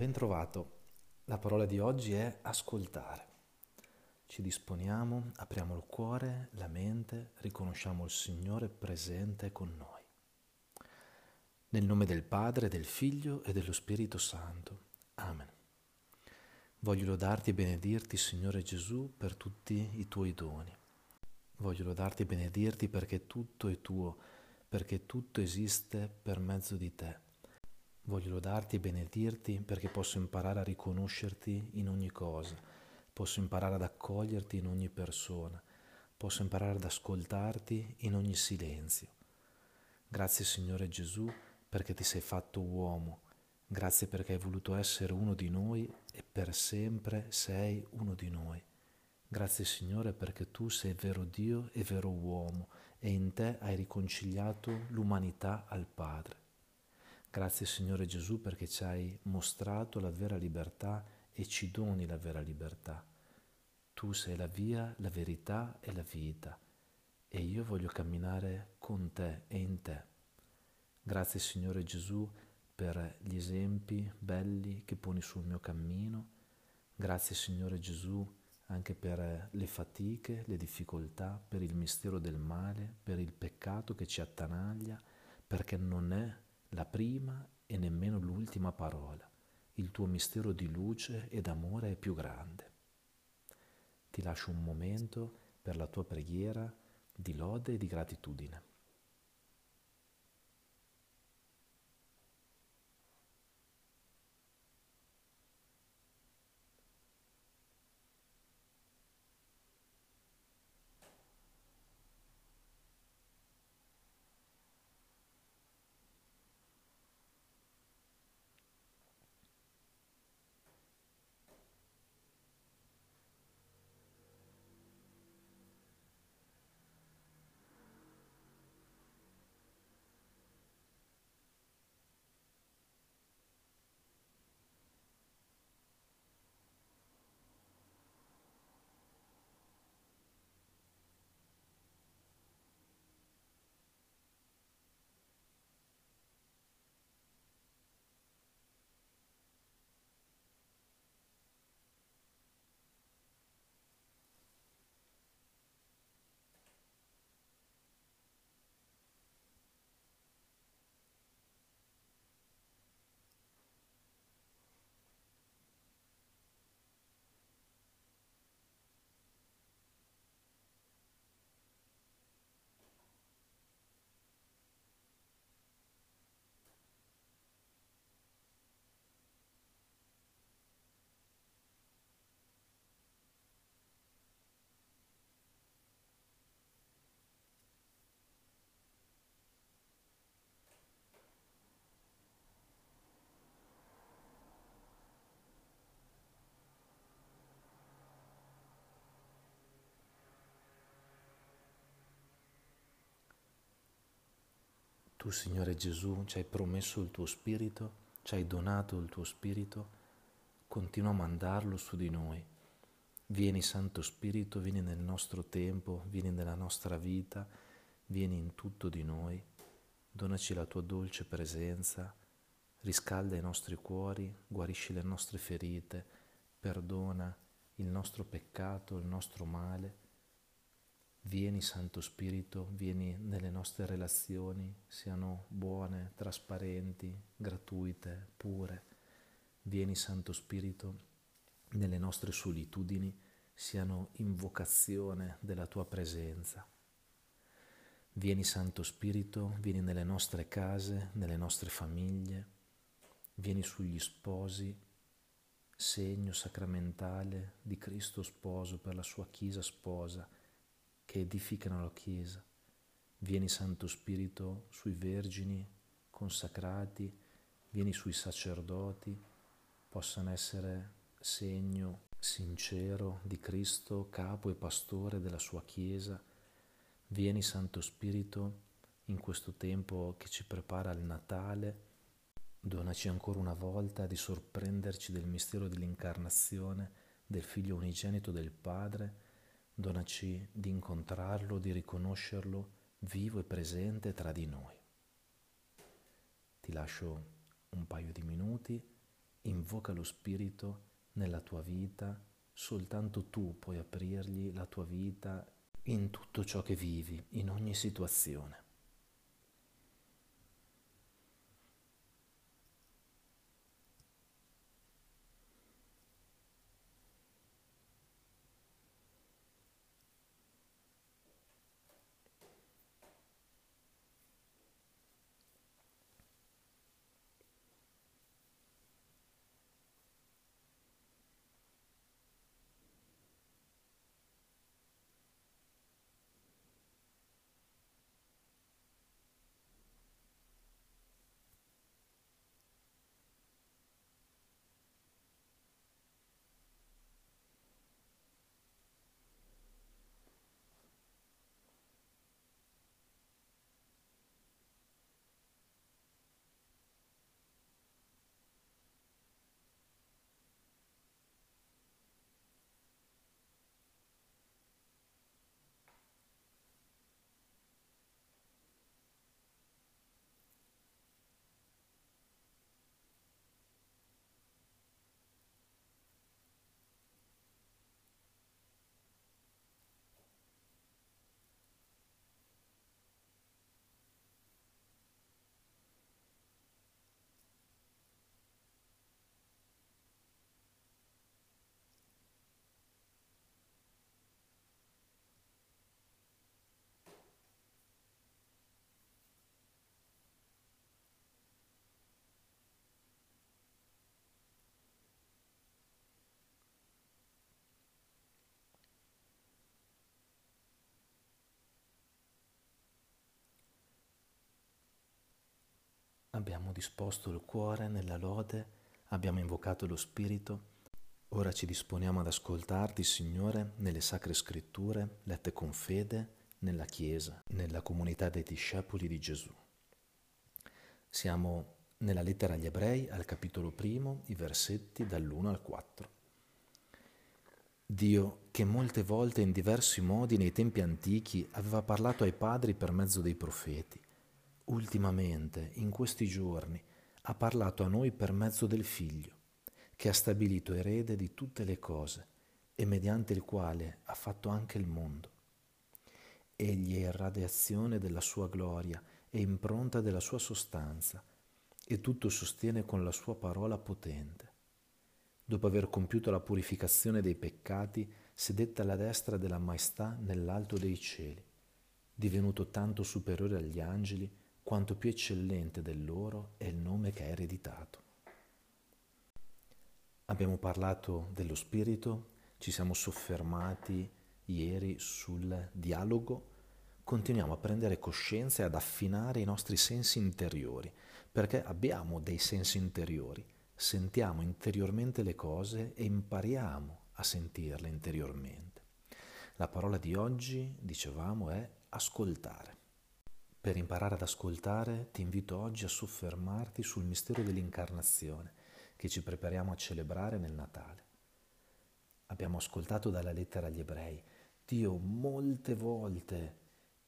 Ben trovato. La parola di oggi è ascoltare. Ci disponiamo, apriamo il cuore, la mente, riconosciamo il Signore presente con noi. Nel nome del Padre, del Figlio e dello Spirito Santo. Amen. Voglio lodarti e benedirti, Signore Gesù, per tutti i tuoi doni. Voglio lodarti e benedirti perché tutto è tuo, perché tutto esiste per mezzo di te. Voglio lodarti e benedirti perché posso imparare a riconoscerti in ogni cosa, posso imparare ad accoglierti in ogni persona, posso imparare ad ascoltarti in ogni silenzio. Grazie Signore Gesù perché ti sei fatto uomo, grazie perché hai voluto essere uno di noi e per sempre sei uno di noi. Grazie Signore perché tu sei vero Dio e vero uomo e in te hai riconciliato l'umanità al Padre. Grazie Signore Gesù perché ci hai mostrato la vera libertà e ci doni la vera libertà. Tu sei la via, la verità e la vita e io voglio camminare con te e in te. Grazie Signore Gesù per gli esempi belli che poni sul mio cammino. Grazie Signore Gesù anche per le fatiche, le difficoltà, per il mistero del male, per il peccato che ci attanaglia, perché non è la prima e nemmeno l'ultima parola. Il tuo mistero di luce ed amore è più grande. Ti lascio un momento per la tua preghiera di lode e di gratitudine. Signore Gesù, ci hai promesso il tuo Spirito, ci hai donato il tuo Spirito, continua a mandarlo su di noi. Vieni Santo Spirito, vieni nel nostro tempo, vieni nella nostra vita, vieni in tutto di noi, donaci la tua dolce presenza, riscalda i nostri cuori, guarisci le nostre ferite, perdona il nostro peccato, il nostro male Vieni Santo Spirito, vieni nelle nostre relazioni, siano buone, trasparenti, gratuite, pure. Vieni Santo Spirito nelle nostre solitudini, siano invocazione della tua presenza. Vieni Santo Spirito, vieni nelle nostre case, nelle nostre famiglie, vieni sugli sposi, segno sacramentale di Cristo sposo per la sua Chiesa sposa che edificano la Chiesa. Vieni Santo Spirito sui vergini consacrati, vieni sui sacerdoti, possano essere segno sincero di Cristo, capo e pastore della sua Chiesa. Vieni Santo Spirito in questo tempo che ci prepara al Natale, donaci ancora una volta di sorprenderci del mistero dell'incarnazione del Figlio unigenito del Padre, Donaci di incontrarlo, di riconoscerlo vivo e presente tra di noi. Ti lascio un paio di minuti invoca lo Spirito nella tua vita, soltanto tu puoi aprirgli la tua vita in tutto ciò che vivi, in ogni situazione. Abbiamo disposto il cuore nella lode, abbiamo invocato lo Spirito, ora ci disponiamo ad ascoltarti, Signore, nelle sacre scritture, lette con fede, nella Chiesa, nella comunità dei discepoli di Gesù. Siamo nella lettera agli ebrei, al capitolo primo, i versetti dall'1 al 4. Dio, che molte volte in diversi modi nei tempi antichi aveva parlato ai padri per mezzo dei profeti, ultimamente, in questi giorni, ha parlato a noi per mezzo del Figlio, che ha stabilito erede di tutte le cose e mediante il quale ha fatto anche il mondo. Egli è irradiazione della sua gloria e impronta della sua sostanza, e tutto sostiene con la sua parola potente. Dopo aver compiuto la purificazione dei peccati, sedette alla destra della maestà nell'alto dei cieli, divenuto tanto superiore agli angeli, quanto più eccellente del loro è il nome che ha ereditato. Abbiamo parlato dello spirito, ci siamo soffermati ieri sul dialogo, continuiamo a prendere coscienza e ad affinare i nostri sensi interiori, perché abbiamo dei sensi interiori, sentiamo interiormente le cose e impariamo a sentirle interiormente. La parola di oggi, dicevamo, è ascoltare. Per imparare ad ascoltare ti invito oggi a soffermarti sul mistero dell'incarnazione che ci prepariamo a celebrare nel Natale. Abbiamo ascoltato dalla lettera agli ebrei, Dio molte volte,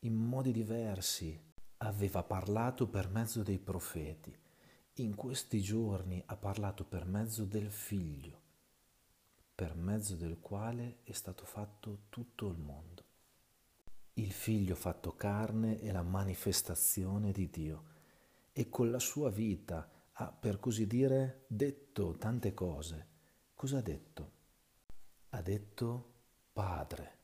in modi diversi, aveva parlato per mezzo dei profeti. In questi giorni ha parlato per mezzo del Figlio, per mezzo del quale è stato fatto tutto il mondo il figlio fatto carne è la manifestazione di Dio e con la sua vita ha, per così dire, detto tante cose. Cosa ha detto? Ha detto Padre.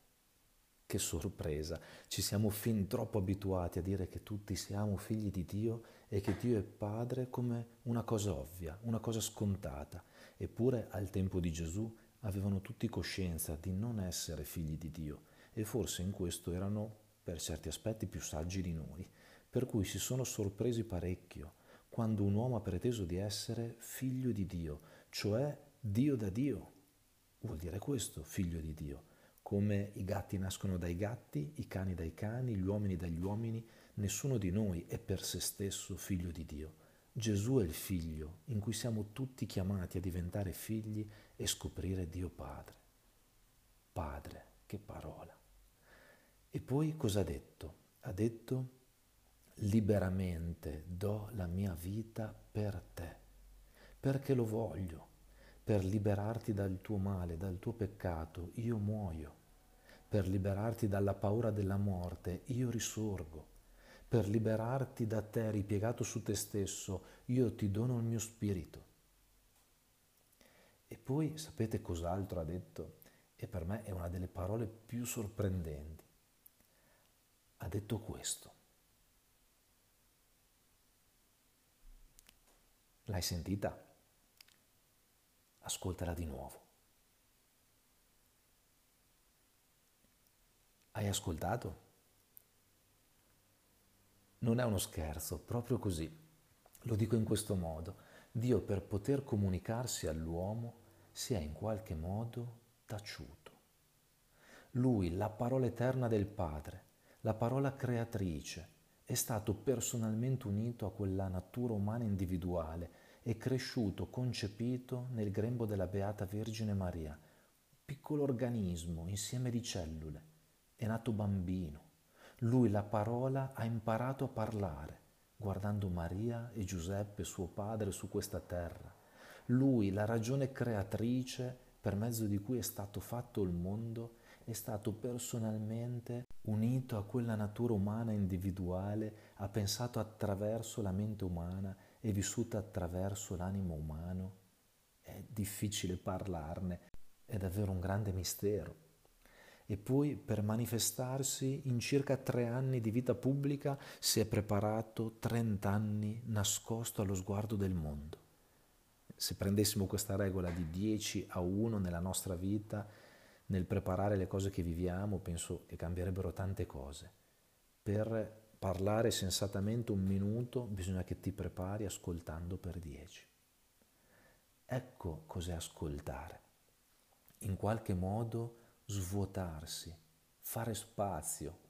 Che sorpresa! Ci siamo fin troppo abituati a dire che tutti siamo figli di Dio e che Dio è Padre come una cosa ovvia, una cosa scontata. Eppure al tempo di Gesù avevano tutti coscienza di non essere figli di Dio e forse in questo erano per certi aspetti più saggi di noi, per cui si sono sorpresi parecchio quando un uomo ha preteso di essere figlio di Dio, cioè Dio da Dio. Vuol dire questo, figlio di Dio. Come i gatti nascono dai gatti, i cani dai cani, gli uomini dagli uomini, nessuno di noi è per se stesso figlio di Dio. Gesù è il figlio in cui siamo tutti chiamati a diventare figli e scoprire Dio Padre. Padre, che parola. E poi cosa ha detto? Ha detto liberamente do la mia vita per te, perché lo voglio, per liberarti dal tuo male, dal tuo peccato, io muoio, per liberarti dalla paura della morte, io risorgo, per liberarti da te ripiegato su te stesso, io ti dono il mio spirito. E poi sapete cos'altro ha detto? E per me è una delle parole più sorprendenti. Ha detto questo. L'hai sentita? Ascoltala di nuovo. Hai ascoltato? Non è uno scherzo, proprio così. Lo dico in questo modo. Dio per poter comunicarsi all'uomo si è in qualche modo taciuto. Lui, la parola eterna del Padre, la parola creatrice, è stato personalmente unito a quella natura umana individuale e cresciuto, concepito nel grembo della Beata Vergine Maria, piccolo organismo, insieme di cellule. È nato bambino. Lui, la parola, ha imparato a parlare, guardando Maria e Giuseppe, suo padre, su questa terra. Lui, la ragione creatrice per mezzo di cui è stato fatto il mondo, è stato personalmente unito a quella natura umana individuale, ha pensato attraverso la mente umana e vissuto attraverso l'animo umano. È difficile parlarne, è davvero un grande mistero. E poi per manifestarsi in circa tre anni di vita pubblica si è preparato 30 anni nascosto allo sguardo del mondo. Se prendessimo questa regola di 10 a 1 nella nostra vita, nel preparare le cose che viviamo, penso che cambierebbero tante cose. Per parlare sensatamente un minuto bisogna che ti prepari ascoltando per dieci. Ecco cos'è ascoltare. In qualche modo svuotarsi, fare spazio.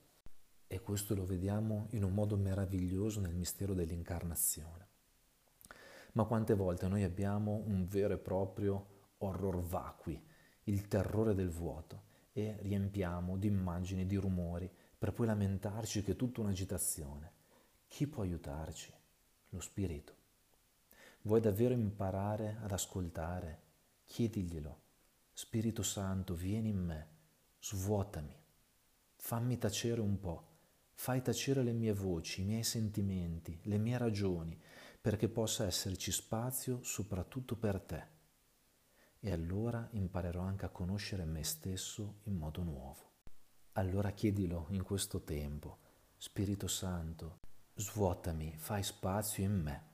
E questo lo vediamo in un modo meraviglioso nel mistero dell'incarnazione. Ma quante volte noi abbiamo un vero e proprio horror vacui, il terrore del vuoto e riempiamo di immagini, di rumori, per poi lamentarci che è tutta un'agitazione. Chi può aiutarci? Lo Spirito. Vuoi davvero imparare ad ascoltare? Chiediglielo. Spirito Santo, vieni in me, svuotami, fammi tacere un po', fai tacere le mie voci, i miei sentimenti, le mie ragioni, perché possa esserci spazio soprattutto per te e allora imparerò anche a conoscere me stesso in modo nuovo. Allora chiedilo in questo tempo, Spirito Santo, svuotami, fai spazio in me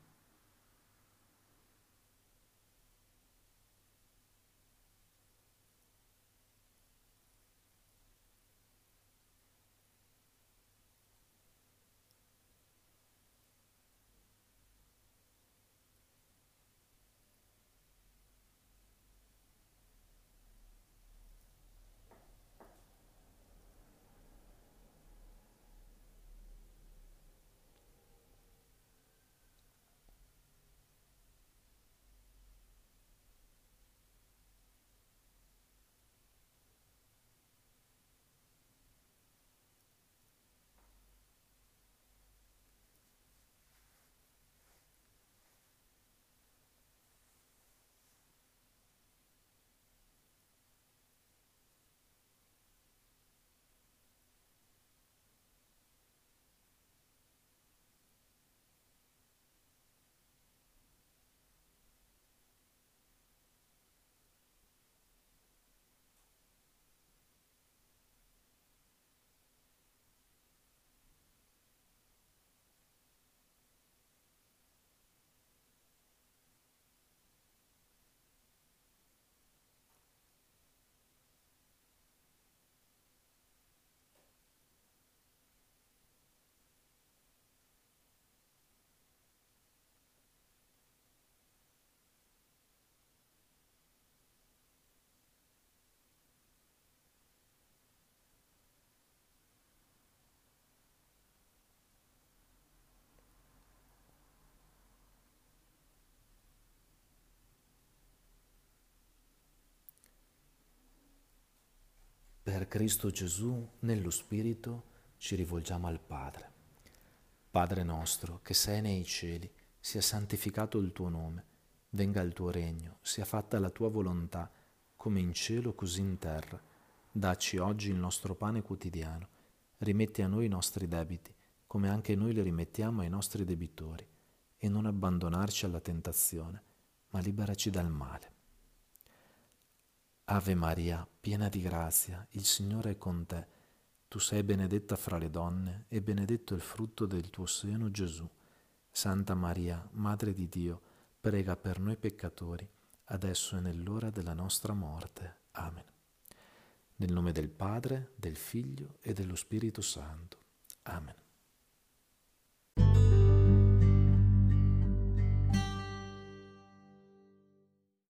Per Cristo Gesù, nello Spirito, ci rivolgiamo al Padre. Padre nostro, che sei nei cieli, sia santificato il tuo nome, venga il tuo regno, sia fatta la tua volontà, come in cielo così in terra. Dacci oggi il nostro pane quotidiano, rimetti a noi i nostri debiti, come anche noi li rimettiamo ai nostri debitori, e non abbandonarci alla tentazione, ma liberaci dal male. Ave Maria, piena di grazia, il Signore è con te. Tu sei benedetta fra le donne, e benedetto il frutto del tuo seno, Gesù. Santa Maria, Madre di Dio, prega per noi peccatori, adesso e nell'ora della nostra morte. Amen. Nel nome del Padre, del Figlio e dello Spirito Santo. Amen.